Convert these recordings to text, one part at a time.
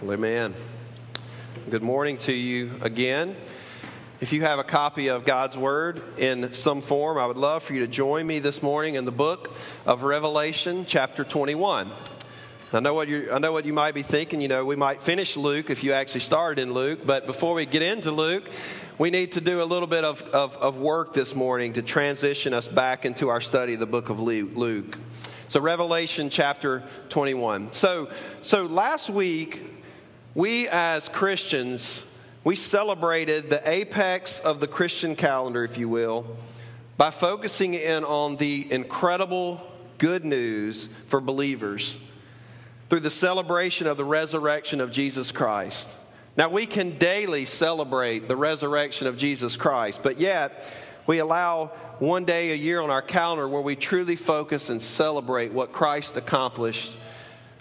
Amen. Good morning to you again. If you have a copy of God's Word in some form, I would love for you to join me this morning in the book of Revelation, chapter 21. I know what you I know what you might be thinking. You know, we might finish Luke if you actually started in Luke, but before we get into Luke, we need to do a little bit of, of, of work this morning to transition us back into our study of the book of Luke. So Revelation chapter 21. So so last week we as Christians, we celebrated the apex of the Christian calendar, if you will, by focusing in on the incredible good news for believers through the celebration of the resurrection of Jesus Christ. Now, we can daily celebrate the resurrection of Jesus Christ, but yet we allow one day a year on our calendar where we truly focus and celebrate what Christ accomplished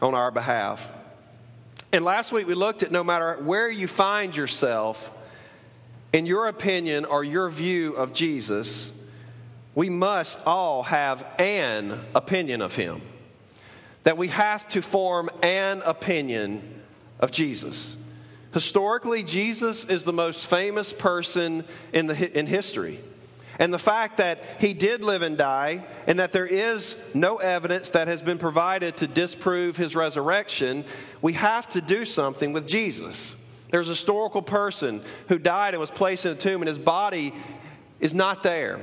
on our behalf. And last week we looked at no matter where you find yourself, in your opinion or your view of Jesus, we must all have an opinion of him. That we have to form an opinion of Jesus. Historically, Jesus is the most famous person in, the, in history. And the fact that he did live and die, and that there is no evidence that has been provided to disprove his resurrection, we have to do something with Jesus. There's a historical person who died and was placed in a tomb, and his body is not there.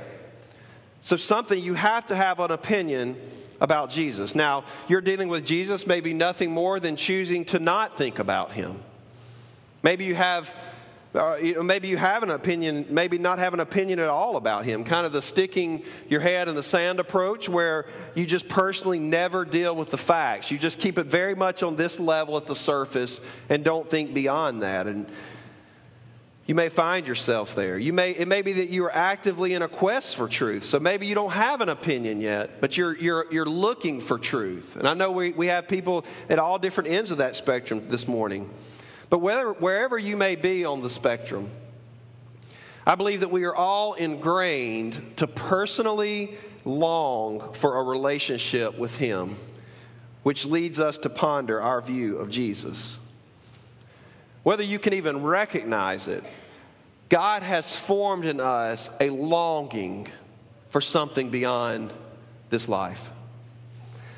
So, something you have to have an opinion about Jesus. Now, you're dealing with Jesus, maybe nothing more than choosing to not think about him. Maybe you have you know, maybe you have an opinion, maybe not have an opinion at all about him. Kind of the sticking your head in the sand approach, where you just personally never deal with the facts. You just keep it very much on this level at the surface and don't think beyond that. And you may find yourself there. You may, it may be that you are actively in a quest for truth. So maybe you don't have an opinion yet, but you're, you're, you're looking for truth. And I know we, we have people at all different ends of that spectrum this morning. But whether, wherever you may be on the spectrum, I believe that we are all ingrained to personally long for a relationship with Him, which leads us to ponder our view of Jesus. Whether you can even recognize it, God has formed in us a longing for something beyond this life.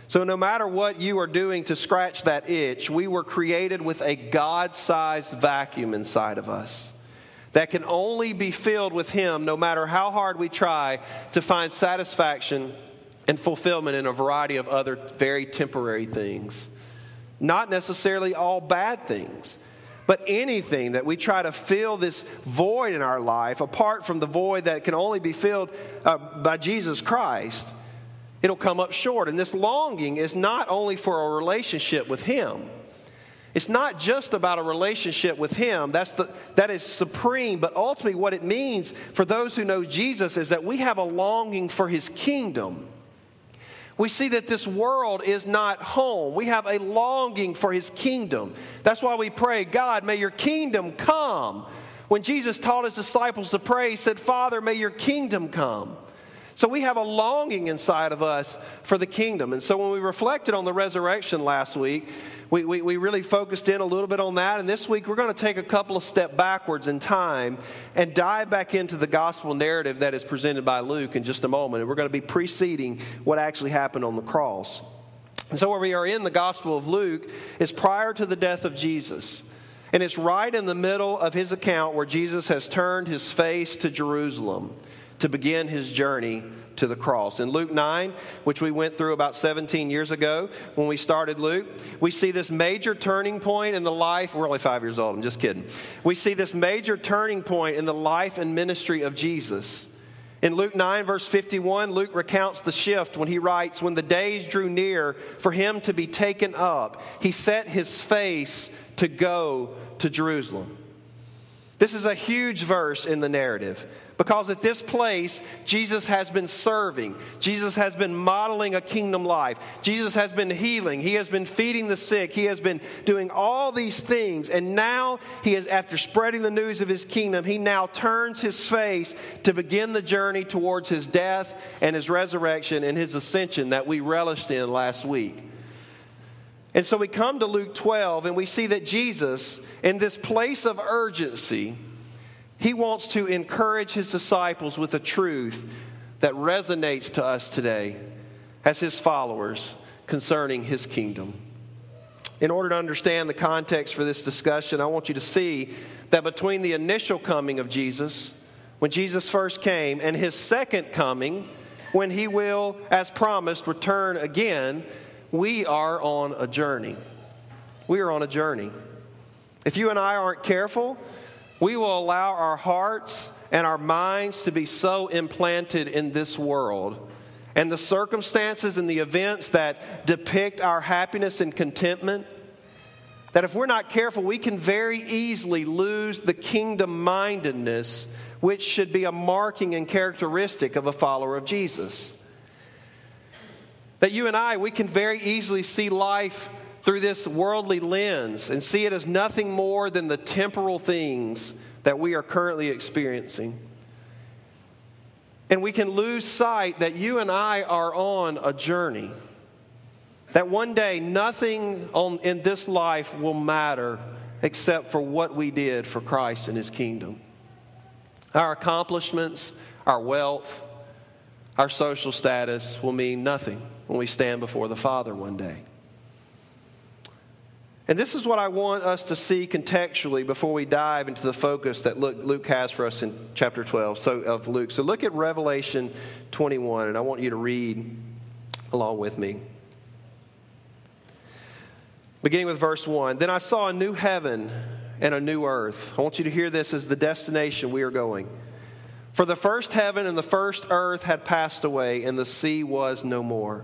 So, no matter what you are doing to scratch that itch, we were created with a God sized vacuum inside of us that can only be filled with Him no matter how hard we try to find satisfaction and fulfillment in a variety of other very temporary things. Not necessarily all bad things, but anything that we try to fill this void in our life apart from the void that can only be filled uh, by Jesus Christ it'll come up short. And this longing is not only for a relationship with Him. It's not just about a relationship with Him. That's the, that is supreme. But ultimately, what it means for those who know Jesus is that we have a longing for His kingdom. We see that this world is not home. We have a longing for His kingdom. That's why we pray, God, may your kingdom come. When Jesus taught His disciples to pray, He said, Father, may your kingdom come. So we have a longing inside of us for the kingdom. And so when we reflected on the resurrection last week, we, we, we, really focused in a little bit on that. And this week we're going to take a couple of steps backwards in time and dive back into the gospel narrative that is presented by Luke in just a moment. And we're going to be preceding what actually happened on the cross. And so where we are in the gospel of Luke is prior to the death of Jesus. And it's right in the middle of his account where Jesus has turned his face to Jerusalem to begin his journey to the cross. In Luke 9, which we went through about 17 years ago when we started Luke, we see this major turning point in the life. We're only five years old, I'm just kidding. We see this major turning point in the life and ministry of Jesus. In Luke 9, verse 51, Luke recounts the shift when he writes, When the days drew near for him to be taken up, he set his face to go to Jerusalem. This is a huge verse in the narrative because at this place, Jesus has been serving. Jesus has been modeling a kingdom life. Jesus has been healing. He has been feeding the sick. He has been doing all these things. And now he is, after spreading the news of his kingdom, he now turns his face to begin the journey towards his death and his resurrection and his ascension that we relished in last week. And so we come to Luke 12 and we see that Jesus, in this place of urgency, he wants to encourage his disciples with a truth that resonates to us today as his followers concerning his kingdom. In order to understand the context for this discussion, I want you to see that between the initial coming of Jesus, when Jesus first came, and his second coming, when he will, as promised, return again, we are on a journey. We are on a journey. If you and I aren't careful, we will allow our hearts and our minds to be so implanted in this world and the circumstances and the events that depict our happiness and contentment that if we're not careful, we can very easily lose the kingdom mindedness, which should be a marking and characteristic of a follower of Jesus. That you and I, we can very easily see life through this worldly lens and see it as nothing more than the temporal things that we are currently experiencing. And we can lose sight that you and I are on a journey. That one day nothing on, in this life will matter except for what we did for Christ and His kingdom. Our accomplishments, our wealth, our social status will mean nothing when we stand before the Father one day. And this is what I want us to see contextually before we dive into the focus that Luke has for us in chapter 12 so, of Luke. So look at Revelation 21, and I want you to read along with me. Beginning with verse 1 Then I saw a new heaven and a new earth. I want you to hear this as the destination we are going. For the first heaven and the first earth had passed away, and the sea was no more.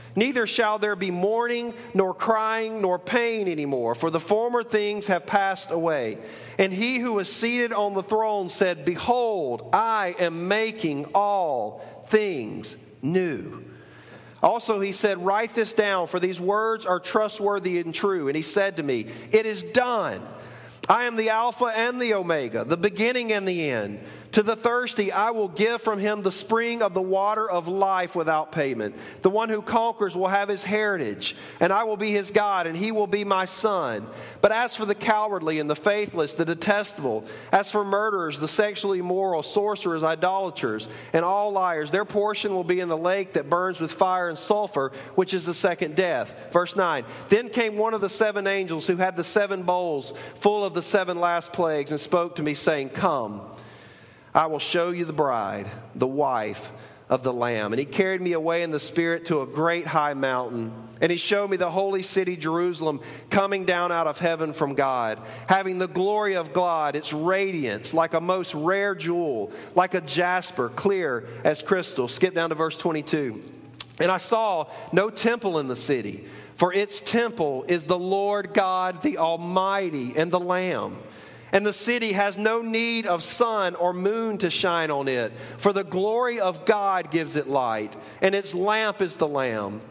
Neither shall there be mourning, nor crying, nor pain anymore, for the former things have passed away. And he who was seated on the throne said, Behold, I am making all things new. Also, he said, Write this down, for these words are trustworthy and true. And he said to me, It is done. I am the Alpha and the Omega, the beginning and the end. To the thirsty, I will give from him the spring of the water of life without payment. The one who conquers will have his heritage, and I will be his God, and he will be my son. But as for the cowardly and the faithless, the detestable, as for murderers, the sexually immoral, sorcerers, idolaters, and all liars, their portion will be in the lake that burns with fire and sulfur, which is the second death. Verse 9 Then came one of the seven angels who had the seven bowls full of the seven last plagues, and spoke to me, saying, Come. I will show you the bride, the wife of the Lamb. And he carried me away in the Spirit to a great high mountain. And he showed me the holy city, Jerusalem, coming down out of heaven from God, having the glory of God, its radiance like a most rare jewel, like a jasper, clear as crystal. Skip down to verse 22. And I saw no temple in the city, for its temple is the Lord God, the Almighty, and the Lamb. And the city has no need of sun or moon to shine on it, for the glory of God gives it light, and its lamp is the Lamb.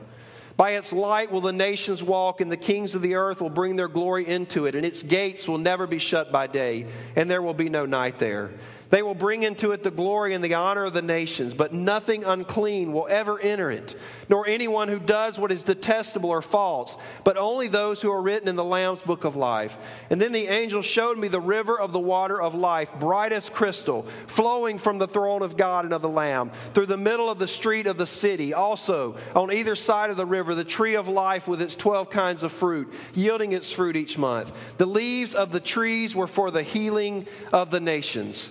By its light will the nations walk, and the kings of the earth will bring their glory into it, and its gates will never be shut by day, and there will be no night there. They will bring into it the glory and the honor of the nations, but nothing unclean will ever enter it, nor anyone who does what is detestable or false, but only those who are written in the Lamb's book of life. And then the angel showed me the river of the water of life, bright as crystal, flowing from the throne of God and of the Lamb, through the middle of the street of the city. Also, on either side of the river, the tree of life with its 12 kinds of fruit, yielding its fruit each month. The leaves of the trees were for the healing of the nations.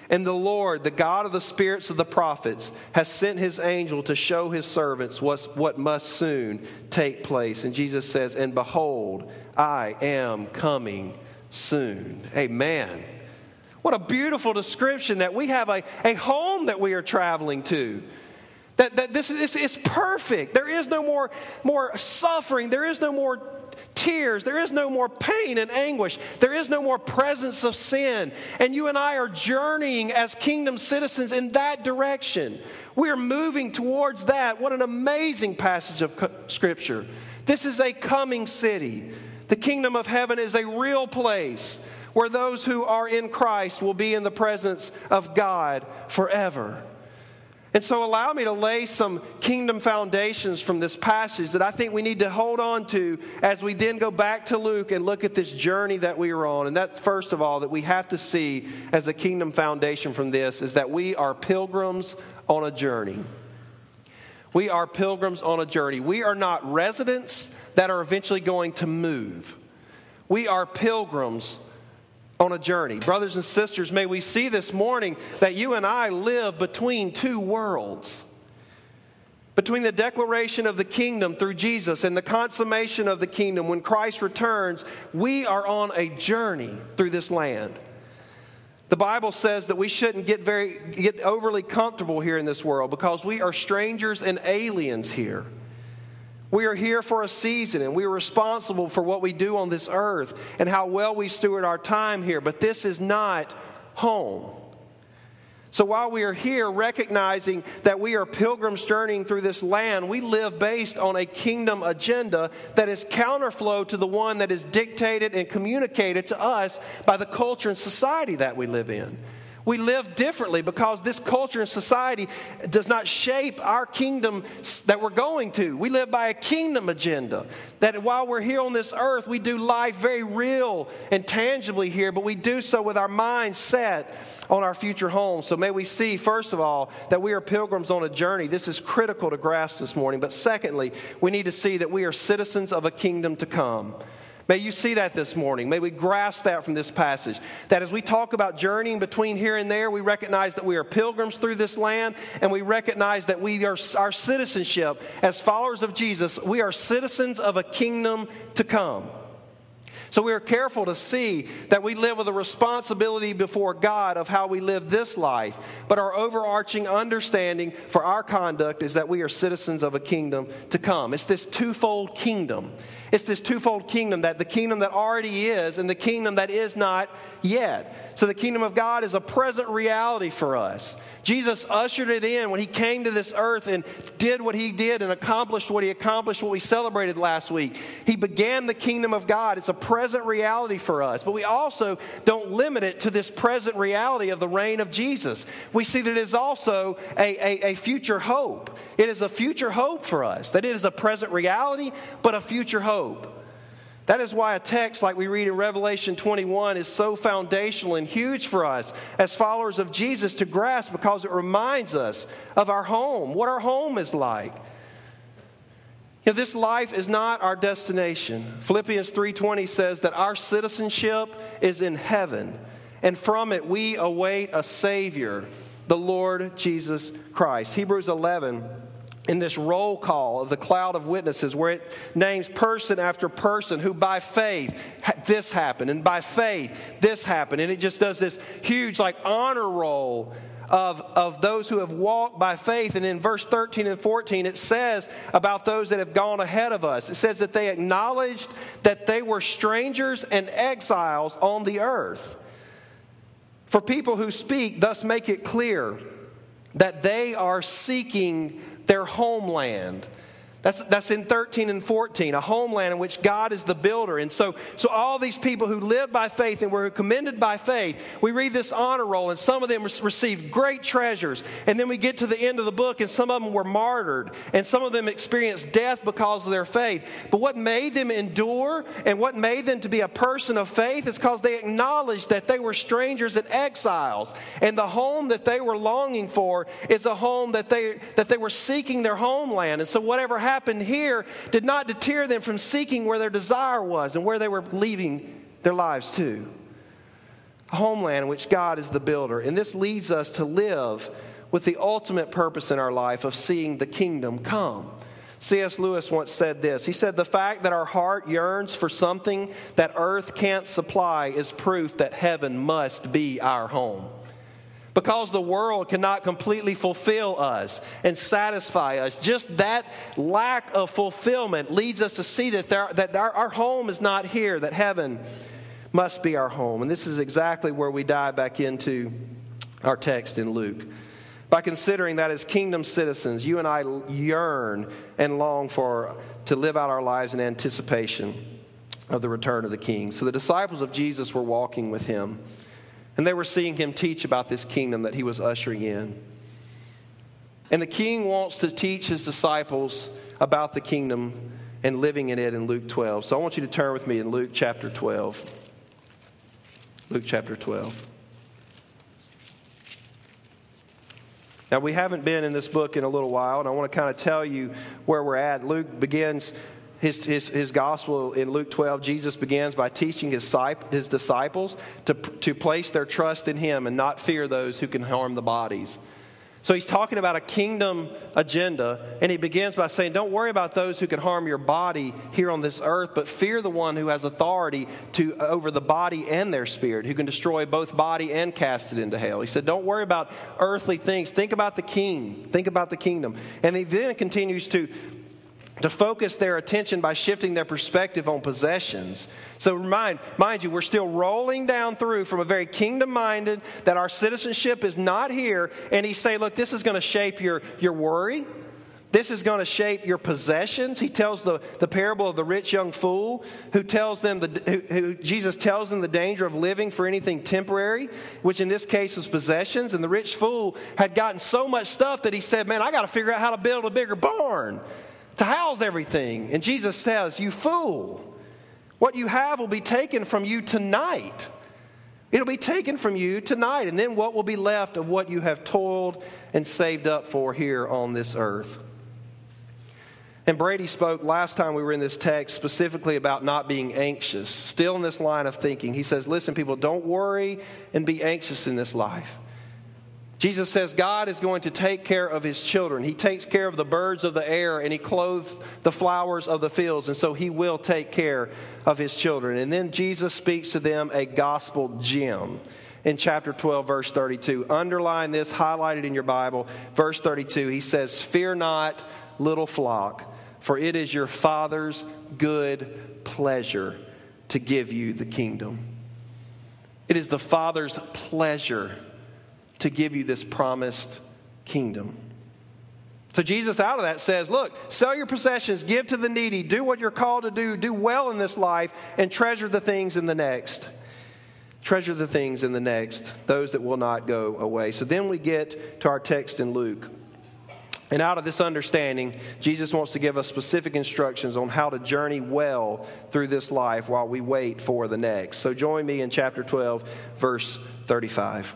And the Lord, the God of the spirits of the prophets, has sent his angel to show his servants what must soon take place. And Jesus says, And behold, I am coming soon. Amen. What a beautiful description that we have a, a home that we are traveling to. That, that this is it's perfect. There is no more, more suffering. There is no more tears. There is no more pain and anguish. There is no more presence of sin. And you and I are journeying as kingdom citizens in that direction. We are moving towards that. What an amazing passage of Scripture. This is a coming city. The kingdom of heaven is a real place where those who are in Christ will be in the presence of God forever. And so, allow me to lay some kingdom foundations from this passage that I think we need to hold on to as we then go back to Luke and look at this journey that we are on. And that's, first of all, that we have to see as a kingdom foundation from this is that we are pilgrims on a journey. We are pilgrims on a journey. We are not residents that are eventually going to move. We are pilgrims on a journey. Brothers and sisters, may we see this morning that you and I live between two worlds. Between the declaration of the kingdom through Jesus and the consummation of the kingdom when Christ returns, we are on a journey through this land. The Bible says that we shouldn't get very get overly comfortable here in this world because we are strangers and aliens here. We are here for a season and we are responsible for what we do on this earth and how well we steward our time here, but this is not home. So while we are here recognizing that we are pilgrims journeying through this land, we live based on a kingdom agenda that is counterflow to the one that is dictated and communicated to us by the culture and society that we live in. We live differently because this culture and society does not shape our kingdom that we're going to. We live by a kingdom agenda. That while we're here on this earth, we do life very real and tangibly here, but we do so with our minds set on our future home. So may we see, first of all, that we are pilgrims on a journey. This is critical to grasp this morning. But secondly, we need to see that we are citizens of a kingdom to come. May you see that this morning. May we grasp that from this passage. That as we talk about journeying between here and there, we recognize that we are pilgrims through this land, and we recognize that we are our citizenship as followers of Jesus, we are citizens of a kingdom to come. So we are careful to see that we live with a responsibility before God of how we live this life. But our overarching understanding for our conduct is that we are citizens of a kingdom to come. It's this twofold kingdom. It's this twofold kingdom that the kingdom that already is and the kingdom that is not yet. So the kingdom of God is a present reality for us. Jesus ushered it in when he came to this earth and did what he did and accomplished what he accomplished, what we celebrated last week. He began the kingdom of God. It's a present reality for us. But we also don't limit it to this present reality of the reign of Jesus. We see that it is also a, a, a future hope. It is a future hope for us, that it is a present reality, but a future hope. That is why a text like we read in Revelation 21 is so foundational and huge for us as followers of Jesus to grasp because it reminds us of our home, what our home is like. You know, this life is not our destination. Philippians 3:20 says that our citizenship is in heaven, and from it we await a savior, the Lord Jesus Christ. Hebrews 11 in this roll call of the cloud of witnesses where it names person after person who by faith this happened and by faith this happened. And it just does this huge like honor roll of, of those who have walked by faith. And in verse 13 and 14 it says about those that have gone ahead of us. It says that they acknowledged that they were strangers and exiles on the earth. For people who speak thus make it clear that they are seeking their homeland. That's, that's in 13 and 14, a homeland in which God is the builder. And so, so all these people who lived by faith and were commended by faith, we read this honor roll, and some of them received great treasures. And then we get to the end of the book, and some of them were martyred, and some of them experienced death because of their faith. But what made them endure and what made them to be a person of faith is because they acknowledged that they were strangers and exiles. And the home that they were longing for is a home that they, that they were seeking their homeland. And so, whatever happened, happened here did not deter them from seeking where their desire was and where they were leaving their lives to. a homeland in which God is the builder. And this leads us to live with the ultimate purpose in our life of seeing the kingdom come. C.S. Lewis once said this. He said, The fact that our heart yearns for something that earth can't supply is proof that heaven must be our home. Because the world cannot completely fulfill us and satisfy us. Just that lack of fulfillment leads us to see that, there, that our, our home is not here, that heaven must be our home. And this is exactly where we dive back into our text in Luke by considering that as kingdom citizens, you and I yearn and long for to live out our lives in anticipation of the return of the king. So the disciples of Jesus were walking with him, and they were seeing him teach about this kingdom that he was ushering in. And the king wants to teach his disciples about the kingdom and living in it in Luke 12. So I want you to turn with me in Luke chapter 12. Luke chapter 12. Now, we haven't been in this book in a little while, and I want to kind of tell you where we're at. Luke begins his, his, his gospel in Luke 12. Jesus begins by teaching his, his disciples to, to place their trust in him and not fear those who can harm the bodies. So he's talking about a kingdom agenda, and he begins by saying, Don't worry about those who can harm your body here on this earth, but fear the one who has authority to, over the body and their spirit, who can destroy both body and cast it into hell. He said, Don't worry about earthly things. Think about the king. Think about the kingdom. And he then continues to to focus their attention by shifting their perspective on possessions. So, mind, mind you, we're still rolling down through from a very kingdom minded that our citizenship is not here. And he's saying, look, this is going to shape your, your worry. This is going to shape your possessions. He tells the, the parable of the rich young fool who tells them, the, who, who, Jesus tells them the danger of living for anything temporary, which in this case was possessions. And the rich fool had gotten so much stuff that he said, Man, I got to figure out how to build a bigger barn to house everything. And Jesus says, You fool, what you have will be taken from you tonight. It'll be taken from you tonight. And then what will be left of what you have toiled and saved up for here on this earth? And Brady spoke last time we were in this text specifically about not being anxious. Still in this line of thinking, he says, Listen, people, don't worry and be anxious in this life. Jesus says God is going to take care of his children. He takes care of the birds of the air and he clothes the flowers of the fields. And so he will take care of his children. And then Jesus speaks to them a gospel gem in chapter 12, verse 32. Underline this, highlighted in your Bible. Verse 32, he says, Fear not, little flock, for it is your Father's good pleasure to give you the kingdom. It is the Father's pleasure to give you this promised kingdom. So Jesus out of that says, look, sell your possessions, give to the needy, do what you're called to do, do well in this life, and treasure the things in the next. Treasure the things in the next, those that will not go away. So then we get to our text in Luke. And out of this understanding, Jesus wants to give us specific instructions on how to journey well through this life while we wait for the next. So join me in chapter 12, verse 35.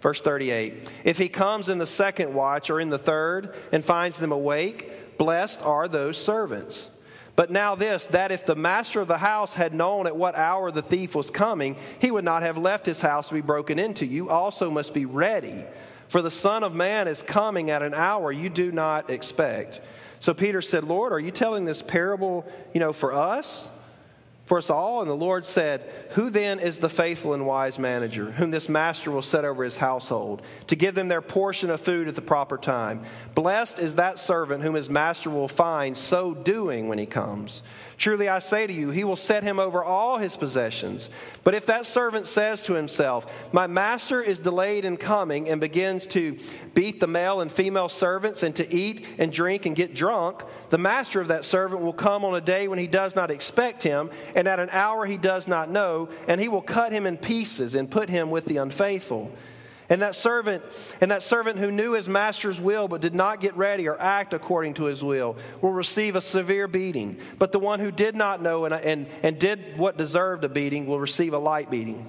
Verse 38 If he comes in the second watch or in the third and finds them awake, blessed are those servants. But now, this, that if the master of the house had known at what hour the thief was coming, he would not have left his house to be broken into. You also must be ready, for the Son of Man is coming at an hour you do not expect. So Peter said, Lord, are you telling this parable, you know, for us? For us all. And the Lord said, Who then is the faithful and wise manager, whom this master will set over his household, to give them their portion of food at the proper time? Blessed is that servant whom his master will find so doing when he comes. Truly I say to you, he will set him over all his possessions. But if that servant says to himself, My master is delayed in coming, and begins to beat the male and female servants, and to eat and drink and get drunk, the master of that servant will come on a day when he does not expect him, and at an hour he does not know, and he will cut him in pieces and put him with the unfaithful. And that servant, and that servant who knew his master's will but did not get ready or act according to his will will receive a severe beating. But the one who did not know and, and, and did what deserved a beating will receive a light beating.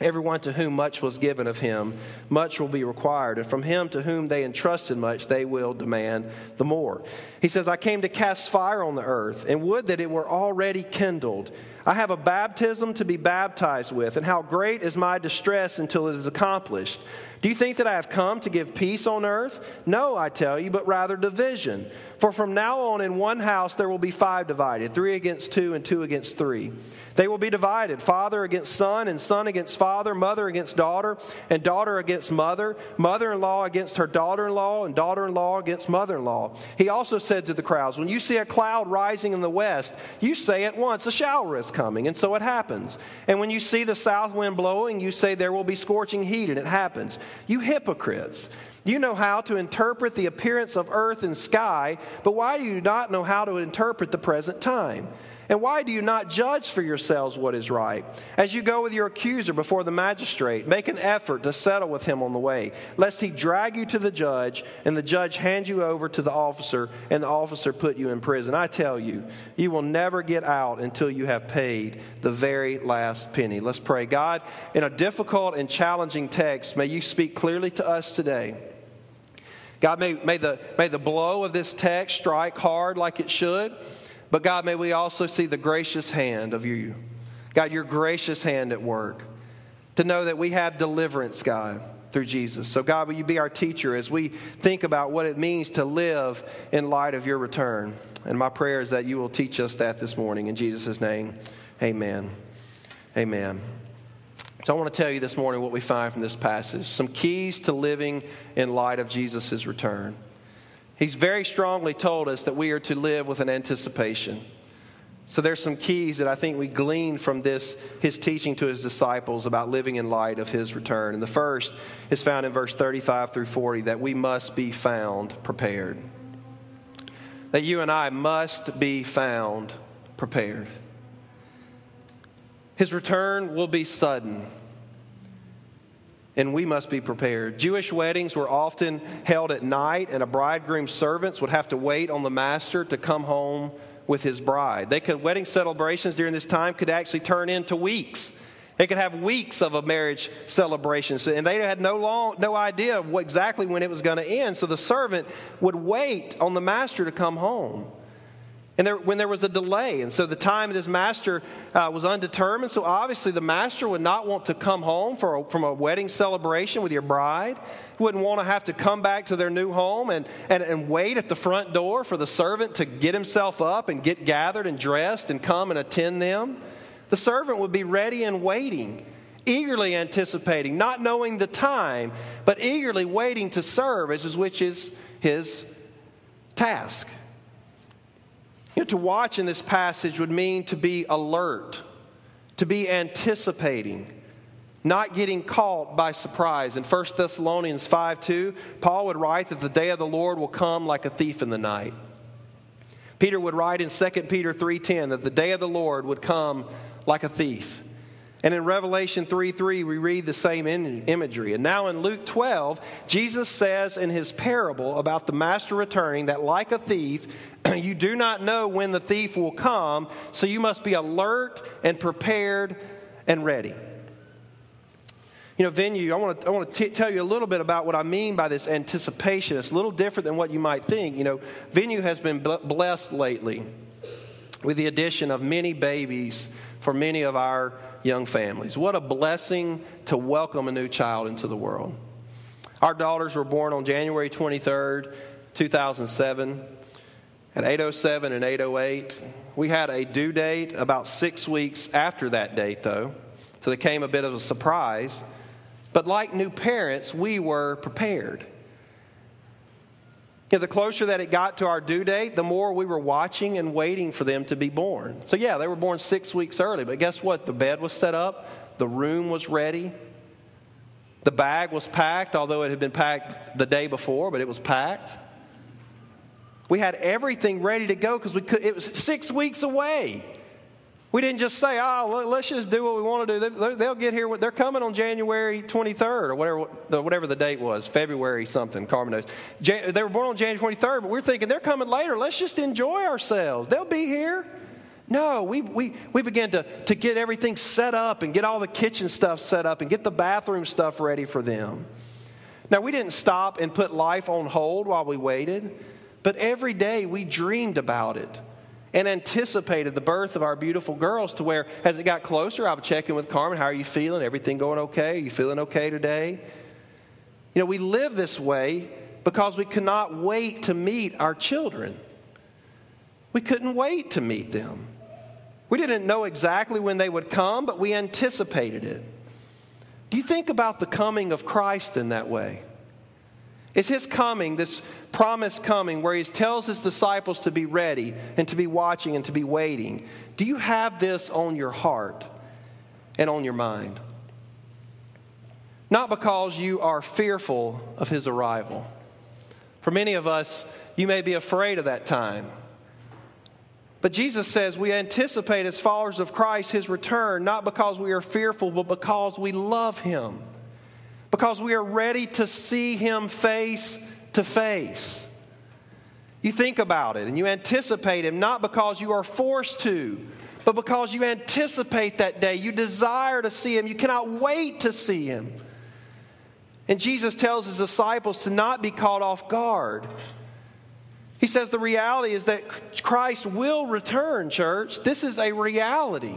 Everyone to whom much was given of him, much will be required. And from him to whom they entrusted much, they will demand the more. He says, I came to cast fire on the earth, and would that it were already kindled. I have a baptism to be baptized with, and how great is my distress until it is accomplished. Do you think that I have come to give peace on earth? No, I tell you, but rather division. For from now on in one house there will be five divided, three against two and two against three. They will be divided father against son, and son against father, mother against daughter, and daughter against mother, mother in law against her daughter in law, and daughter in law against mother in law. He also said to the crowds, When you see a cloud rising in the west, you say at once, A shower is coming, and so it happens. And when you see the south wind blowing, you say, There will be scorching heat, and it happens. You hypocrites! You know how to interpret the appearance of earth and sky, but why do you not know how to interpret the present time? And why do you not judge for yourselves what is right? As you go with your accuser before the magistrate, make an effort to settle with him on the way, lest he drag you to the judge, and the judge hand you over to the officer, and the officer put you in prison. I tell you, you will never get out until you have paid the very last penny. Let's pray. God, in a difficult and challenging text, may you speak clearly to us today. God, may, may, the, may the blow of this text strike hard like it should. But God, may we also see the gracious hand of you. God, your gracious hand at work. To know that we have deliverance, God, through Jesus. So, God, will you be our teacher as we think about what it means to live in light of your return? And my prayer is that you will teach us that this morning. In Jesus' name, amen. Amen. So, I want to tell you this morning what we find from this passage some keys to living in light of Jesus' return. He's very strongly told us that we are to live with an anticipation. So there's some keys that I think we glean from this his teaching to his disciples about living in light of his return. And the first is found in verse 35 through 40 that we must be found prepared. That you and I must be found prepared. His return will be sudden and we must be prepared. Jewish weddings were often held at night, and a bridegroom's servants would have to wait on the master to come home with his bride. They could wedding celebrations during this time could actually turn into weeks. They could have weeks of a marriage celebration, and they had no long, no idea of what, exactly when it was going to end. So the servant would wait on the master to come home. And there, when there was a delay, and so the time of his master uh, was undetermined, so obviously the master would not want to come home a, from a wedding celebration with your bride. He wouldn't want to have to come back to their new home and, and, and wait at the front door for the servant to get himself up and get gathered and dressed and come and attend them. The servant would be ready and waiting, eagerly anticipating, not knowing the time, but eagerly waiting to serve, which is his task. You know, to watch in this passage would mean to be alert, to be anticipating, not getting caught by surprise. In 1 Thessalonians 5 2, Paul would write that the day of the Lord will come like a thief in the night. Peter would write in 2 Peter 3:10 that the day of the Lord would come like a thief. And in Revelation 3 3, we read the same imagery. And now in Luke 12, Jesus says in his parable about the master returning that, like a thief, you do not know when the thief will come, so you must be alert and prepared and ready. You know, venue, I want to, I want to t- tell you a little bit about what I mean by this anticipation. It's a little different than what you might think. You know, venue has been blessed lately with the addition of many babies for many of our young families. What a blessing to welcome a new child into the world. Our daughters were born on January 23rd, 2007 at 807 and 808. We had a due date about six weeks after that date, though, so it came a bit of a surprise. But like new parents, we were prepared. You know, the closer that it got to our due date, the more we were watching and waiting for them to be born. So, yeah, they were born six weeks early, but guess what? The bed was set up, the room was ready, the bag was packed, although it had been packed the day before, but it was packed. We had everything ready to go because we could, it was six weeks away. We didn't just say, oh, let's just do what we want to do. They'll get here. They're coming on January 23rd or whatever, whatever the date was, February something, Carmen knows. They were born on January 23rd, but we're thinking they're coming later. Let's just enjoy ourselves. They'll be here. No, we, we, we began to, to get everything set up and get all the kitchen stuff set up and get the bathroom stuff ready for them. Now, we didn't stop and put life on hold while we waited, but every day we dreamed about it and anticipated the birth of our beautiful girls to where, as it got closer, I would check in with Carmen. How are you feeling? Everything going okay? Are you feeling okay today? You know, we live this way because we could not wait to meet our children. We couldn't wait to meet them. We didn't know exactly when they would come, but we anticipated it. Do you think about the coming of Christ in that way? Is his coming, this promised coming, where he tells his disciples to be ready and to be watching and to be waiting? Do you have this on your heart and on your mind? Not because you are fearful of his arrival. For many of us, you may be afraid of that time. But Jesus says we anticipate as followers of Christ his return, not because we are fearful, but because we love him because we are ready to see Him face to face. You think about it and you anticipate Him not because you are forced to, but because you anticipate that day. You desire to see Him. You cannot wait to see Him. And Jesus tells His disciples to not be caught off guard. He says the reality is that Christ will return, church. This is a reality.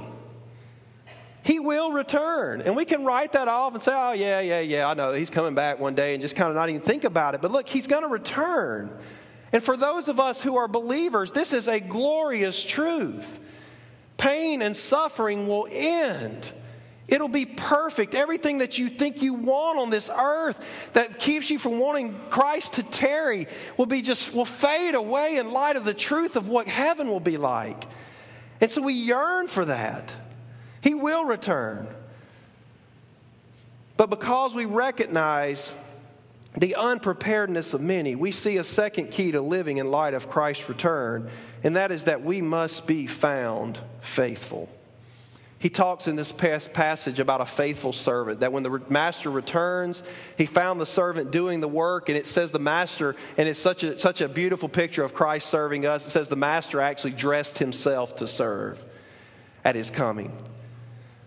He will return. And we can write that off and say, oh, yeah, yeah, yeah, I know he's coming back one day and just kind of not even think about it. But look, he's going to return. And for those of us who are believers, this is a glorious truth. Pain and suffering will end. It'll be perfect. Everything that you think you want on this earth that keeps you from wanting Christ to tarry will be just will fade away in light of the truth of what heaven will be like. And so we yearn for that. He will return. But because we recognize the unpreparedness of many, we see a second key to living in light of Christ's return, and that is that we must be found faithful. He talks in this past passage about a faithful servant, that when the master returns, he found the servant doing the work, and it says the master, and it's such a, such a beautiful picture of Christ serving us. It says the master actually dressed himself to serve at his coming.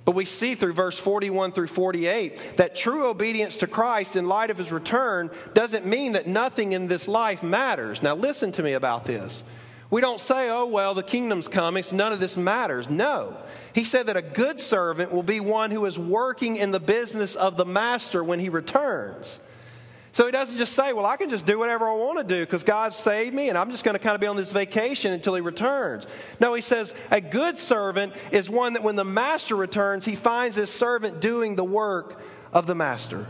But we see through verse 41 through 48 that true obedience to Christ in light of his return doesn't mean that nothing in this life matters. Now, listen to me about this. We don't say, oh, well, the kingdom's coming, so none of this matters. No. He said that a good servant will be one who is working in the business of the master when he returns. So he doesn't just say, Well, I can just do whatever I want to do because God saved me and I'm just going to kind of be on this vacation until he returns. No, he says, A good servant is one that when the master returns, he finds his servant doing the work of the master.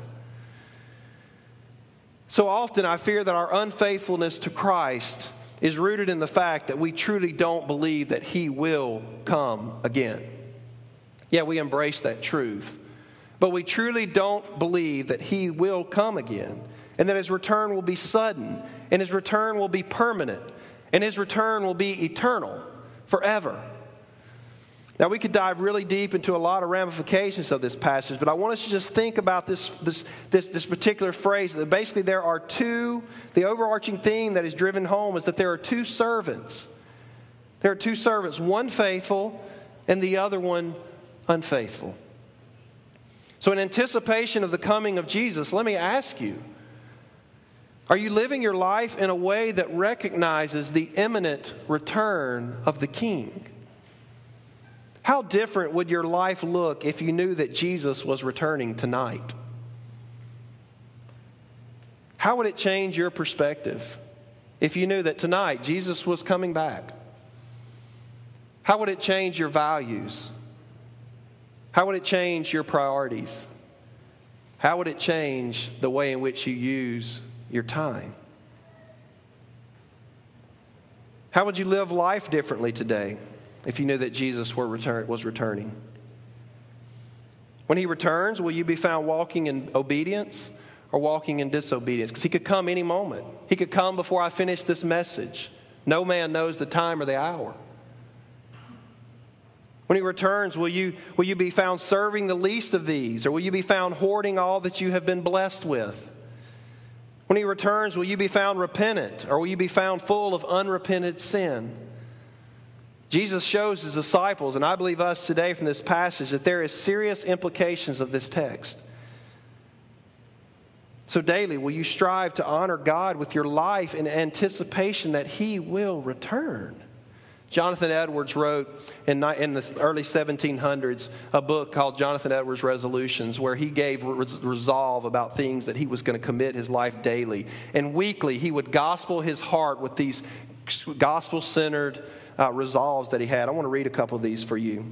So often I fear that our unfaithfulness to Christ is rooted in the fact that we truly don't believe that he will come again. Yeah, we embrace that truth but we truly don't believe that he will come again and that his return will be sudden and his return will be permanent and his return will be eternal forever. Now, we could dive really deep into a lot of ramifications of this passage, but I want us to just think about this, this, this, this particular phrase. That basically, there are two, the overarching theme that is driven home is that there are two servants. There are two servants, one faithful and the other one unfaithful. So, in anticipation of the coming of Jesus, let me ask you are you living your life in a way that recognizes the imminent return of the King? How different would your life look if you knew that Jesus was returning tonight? How would it change your perspective if you knew that tonight Jesus was coming back? How would it change your values? How would it change your priorities? How would it change the way in which you use your time? How would you live life differently today if you knew that Jesus return, was returning? When he returns, will you be found walking in obedience or walking in disobedience? Because he could come any moment. He could come before I finish this message. No man knows the time or the hour. When he returns, will you, will you be found serving the least of these, or will you be found hoarding all that you have been blessed with? When he returns, will you be found repentant, or will you be found full of unrepented sin? Jesus shows his disciples, and I believe us today from this passage, that there is serious implications of this text. So daily, will you strive to honor God with your life in anticipation that he will return? Jonathan Edwards wrote in, in the early 1700s a book called Jonathan Edwards Resolutions, where he gave resolve about things that he was going to commit his life daily. And weekly, he would gospel his heart with these gospel centered uh, resolves that he had. I want to read a couple of these for you.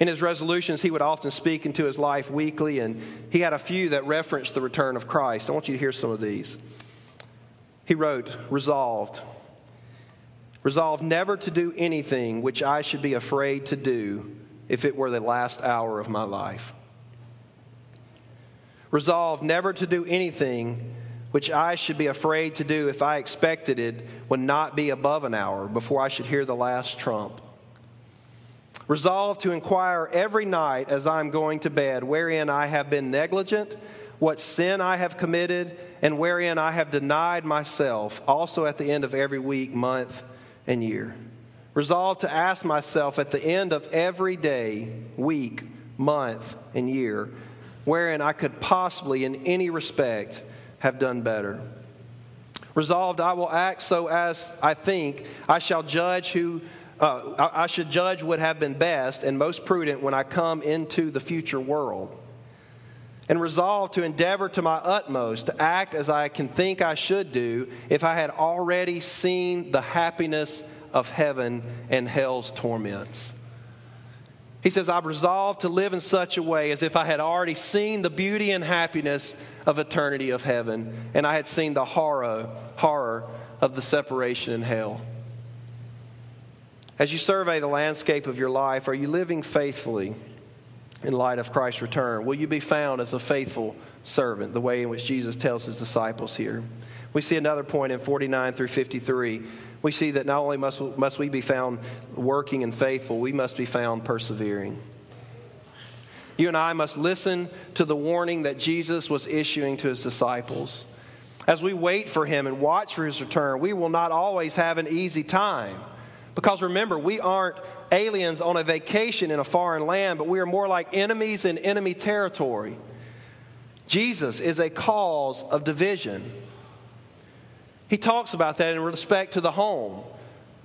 In his resolutions, he would often speak into his life weekly, and he had a few that referenced the return of Christ. I want you to hear some of these. He wrote, Resolved. Resolve never to do anything which I should be afraid to do if it were the last hour of my life. Resolve never to do anything which I should be afraid to do if I expected it would not be above an hour before I should hear the last trump. Resolve to inquire every night as I am going to bed wherein I have been negligent, what sin I have committed, and wherein I have denied myself, also at the end of every week, month, and year. Resolve to ask myself at the end of every day, week, month, and year, wherein I could possibly, in any respect, have done better. Resolved, I will act so as I think I shall judge who. Uh, I should judge would have been best and most prudent when I come into the future world and resolve to endeavor to my utmost to act as I can think I should do if I had already seen the happiness of heaven and hell's torments. He says, I've resolved to live in such a way as if I had already seen the beauty and happiness of eternity of heaven, and I had seen the horror, horror of the separation in hell. As you survey the landscape of your life, are you living faithfully in light of Christ's return? Will you be found as a faithful servant, the way in which Jesus tells his disciples here? We see another point in 49 through 53 we see that not only must, must we be found working and faithful, we must be found persevering. You and I must listen to the warning that Jesus was issuing to his disciples. As we wait for him and watch for his return, we will not always have an easy time. Because remember, we aren't aliens on a vacation in a foreign land, but we are more like enemies in enemy territory. Jesus is a cause of division. He talks about that in respect to the home.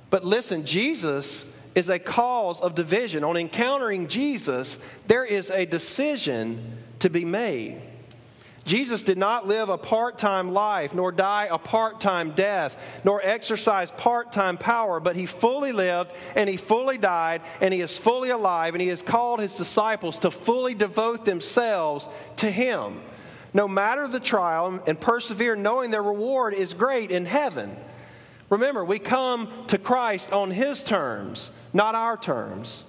But listen, Jesus is a cause of division. On encountering Jesus, there is a decision to be made. Jesus did not live a part time life, nor die a part time death, nor exercise part time power, but he fully lived and he fully died and he is fully alive and he has called his disciples to fully devote themselves to him no matter the trial, and persevere knowing their reward is great in heaven. Remember, we come to Christ on His terms, not our terms.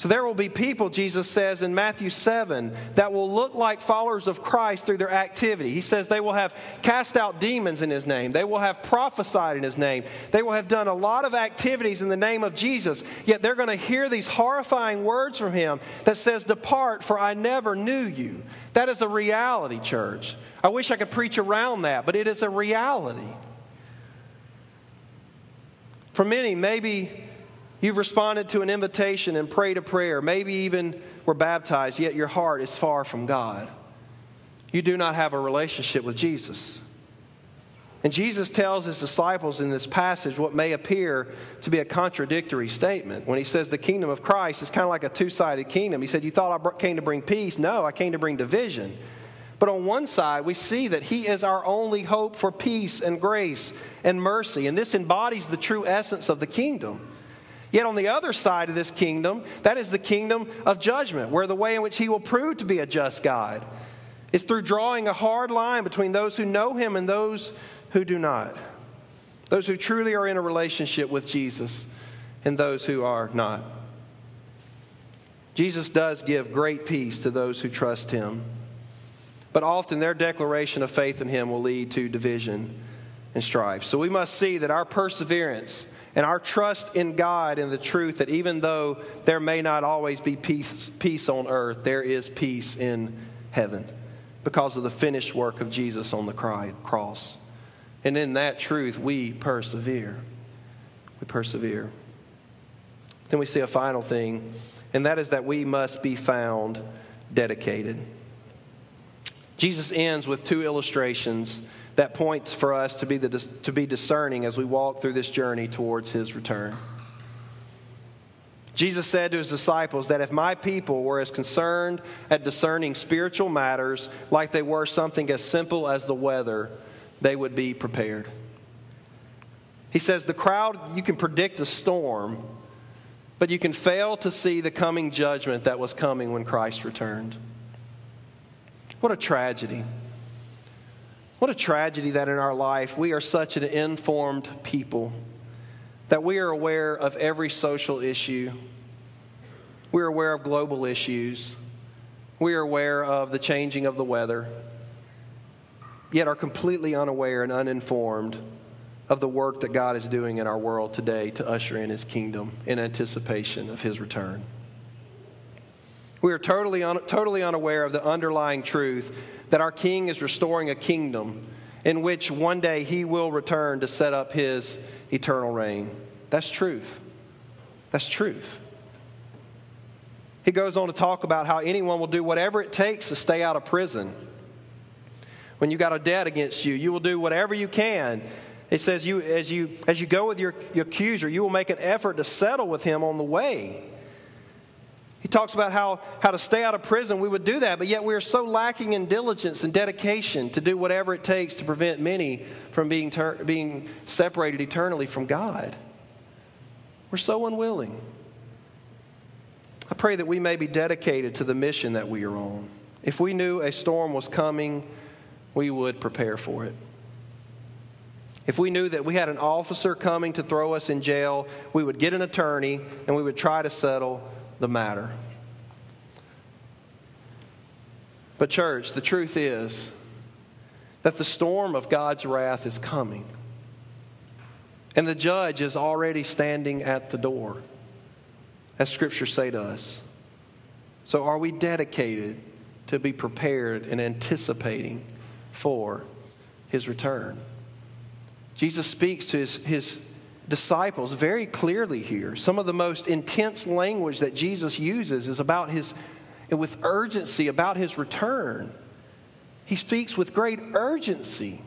So there will be people, Jesus says in Matthew 7, that will look like followers of Christ through their activity. He says they will have cast out demons in his name, they will have prophesied in his name, they will have done a lot of activities in the name of Jesus, yet they're going to hear these horrifying words from him that says, Depart, for I never knew you. That is a reality, church. I wish I could preach around that, but it is a reality. For many, maybe You've responded to an invitation and prayed a prayer, maybe even were baptized, yet your heart is far from God. You do not have a relationship with Jesus. And Jesus tells his disciples in this passage what may appear to be a contradictory statement. When he says the kingdom of Christ is kind of like a two sided kingdom, he said, You thought I came to bring peace? No, I came to bring division. But on one side, we see that He is our only hope for peace and grace and mercy. And this embodies the true essence of the kingdom. Yet on the other side of this kingdom, that is the kingdom of judgment, where the way in which he will prove to be a just God is through drawing a hard line between those who know him and those who do not. those who truly are in a relationship with Jesus, and those who are not. Jesus does give great peace to those who trust him, but often their declaration of faith in him will lead to division and strife. So we must see that our perseverance and our trust in God and the truth that even though there may not always be peace, peace on earth, there is peace in heaven because of the finished work of Jesus on the cross. And in that truth, we persevere. We persevere. Then we see a final thing, and that is that we must be found dedicated. Jesus ends with two illustrations that points for us to be, the, to be discerning as we walk through this journey towards his return. Jesus said to his disciples that if my people were as concerned at discerning spiritual matters like they were something as simple as the weather, they would be prepared. He says, The crowd, you can predict a storm, but you can fail to see the coming judgment that was coming when Christ returned. What a tragedy. What a tragedy that in our life we are such an informed people that we are aware of every social issue. We're aware of global issues. We are aware of the changing of the weather yet are completely unaware and uninformed of the work that God is doing in our world today to usher in his kingdom in anticipation of his return. We are totally, un- totally unaware of the underlying truth that our king is restoring a kingdom in which one day he will return to set up his eternal reign. That's truth. That's truth. He goes on to talk about how anyone will do whatever it takes to stay out of prison when you got a debt against you. You will do whatever you can. It says you as you as you go with your, your accuser, you will make an effort to settle with him on the way. He talks about how, how to stay out of prison. We would do that, but yet we are so lacking in diligence and dedication to do whatever it takes to prevent many from being, ter- being separated eternally from God. We're so unwilling. I pray that we may be dedicated to the mission that we are on. If we knew a storm was coming, we would prepare for it. If we knew that we had an officer coming to throw us in jail, we would get an attorney and we would try to settle the matter. But, church, the truth is that the storm of God's wrath is coming. And the judge is already standing at the door, as scriptures say to us. So, are we dedicated to be prepared and anticipating? for his return. Jesus speaks to his, his disciples very clearly here. Some of the most intense language that Jesus uses is about his, with urgency, about his return. He speaks with great urgency.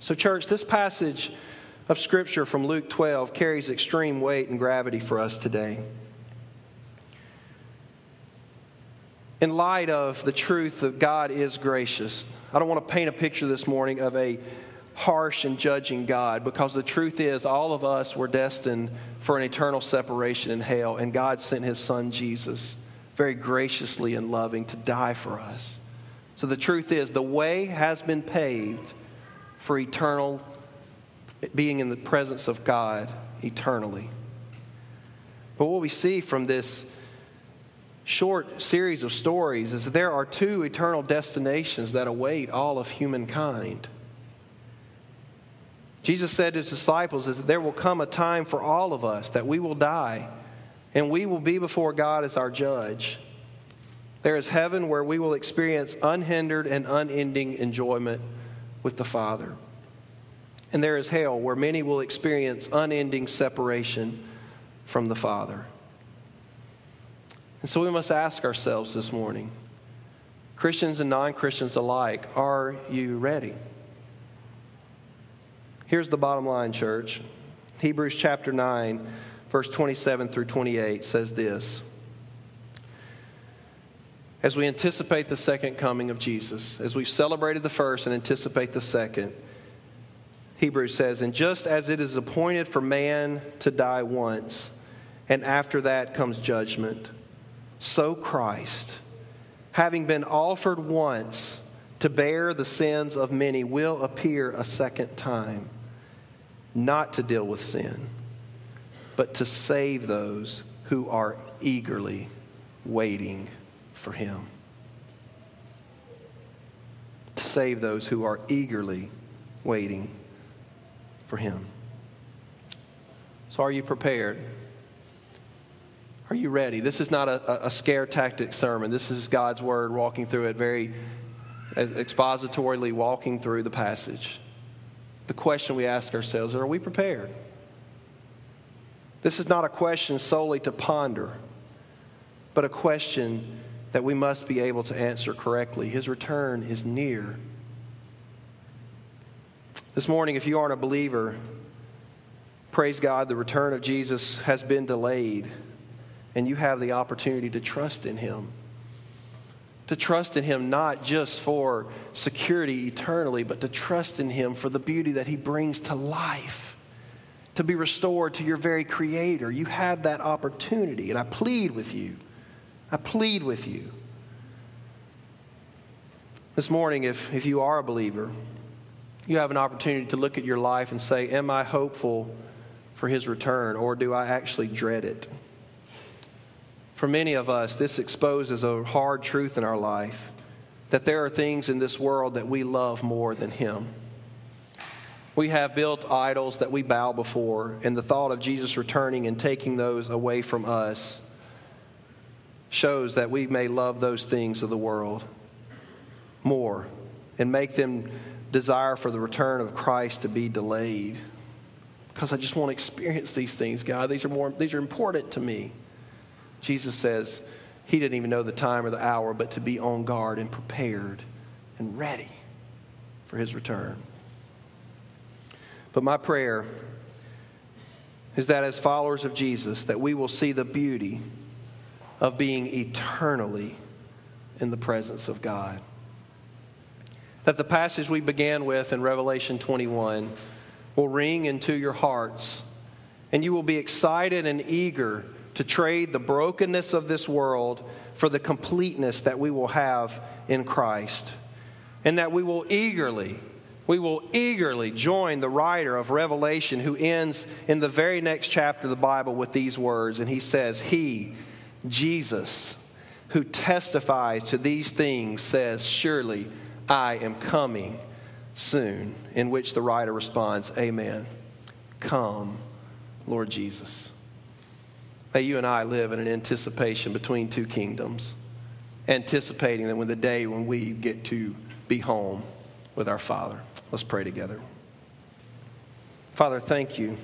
So, church, this passage of Scripture from Luke 12 carries extreme weight and gravity for us today. in light of the truth that God is gracious, I don't want to paint a picture this morning of a harsh and judging God because the truth is, all of us were destined for an eternal separation in hell, and God sent his son Jesus very graciously and loving to die for us. So the truth is, the way has been paved for eternal being in the presence of God eternally. But what we see from this short series of stories is that there are two eternal destinations that await all of humankind. Jesus said to his disciples that there will come a time for all of us that we will die and we will be before God as our judge. There is heaven where we will experience unhindered and unending enjoyment with the Father. And there is hell where many will experience unending separation from the Father. And so we must ask ourselves this morning Christians and non Christians alike, are you ready? Here's the bottom line, church. Hebrews chapter 9, verse 27 through 28 says this As we anticipate the second coming of Jesus, as we've celebrated the first and anticipate the second, Hebrews says, And just as it is appointed for man to die once, and after that comes judgment so Christ, having been offered once to bear the sins of many, will appear a second time, not to deal with sin, but to save those who are eagerly waiting for him. To save those who are eagerly waiting for him. So, are you prepared? Are you ready? This is not a, a scare tactic sermon. This is God's word walking through it very expositorily, walking through the passage. The question we ask ourselves are we prepared? This is not a question solely to ponder, but a question that we must be able to answer correctly. His return is near. This morning, if you aren't a believer, praise God, the return of Jesus has been delayed, and you have the opportunity to trust in Him. To trust in Him not just for security eternally, but to trust in Him for the beauty that He brings to life, to be restored to your very Creator. You have that opportunity, and I plead with you. I plead with you. This morning, if, if you are a believer, you have an opportunity to look at your life and say, Am I hopeful for his return, or do I actually dread it? For many of us, this exposes a hard truth in our life that there are things in this world that we love more than him. We have built idols that we bow before, and the thought of Jesus returning and taking those away from us shows that we may love those things of the world more and make them desire for the return of Christ to be delayed because I just want to experience these things, God. These are more these are important to me. Jesus says he didn't even know the time or the hour, but to be on guard and prepared and ready for his return. But my prayer is that as followers of Jesus that we will see the beauty of being eternally in the presence of God that the passage we began with in Revelation 21 will ring into your hearts, and you will be excited and eager to trade the brokenness of this world for the completeness that we will have in Christ. And that we will eagerly, we will eagerly join the writer of Revelation who ends in the very next chapter of the Bible with these words. And he says, He, Jesus, who testifies to these things, says, Surely I am coming soon. In which the writer responds, Amen. Come, Lord Jesus. May you and I live in an anticipation between two kingdoms, anticipating that when the day when we get to be home with our Father. Let's pray together. Father, thank you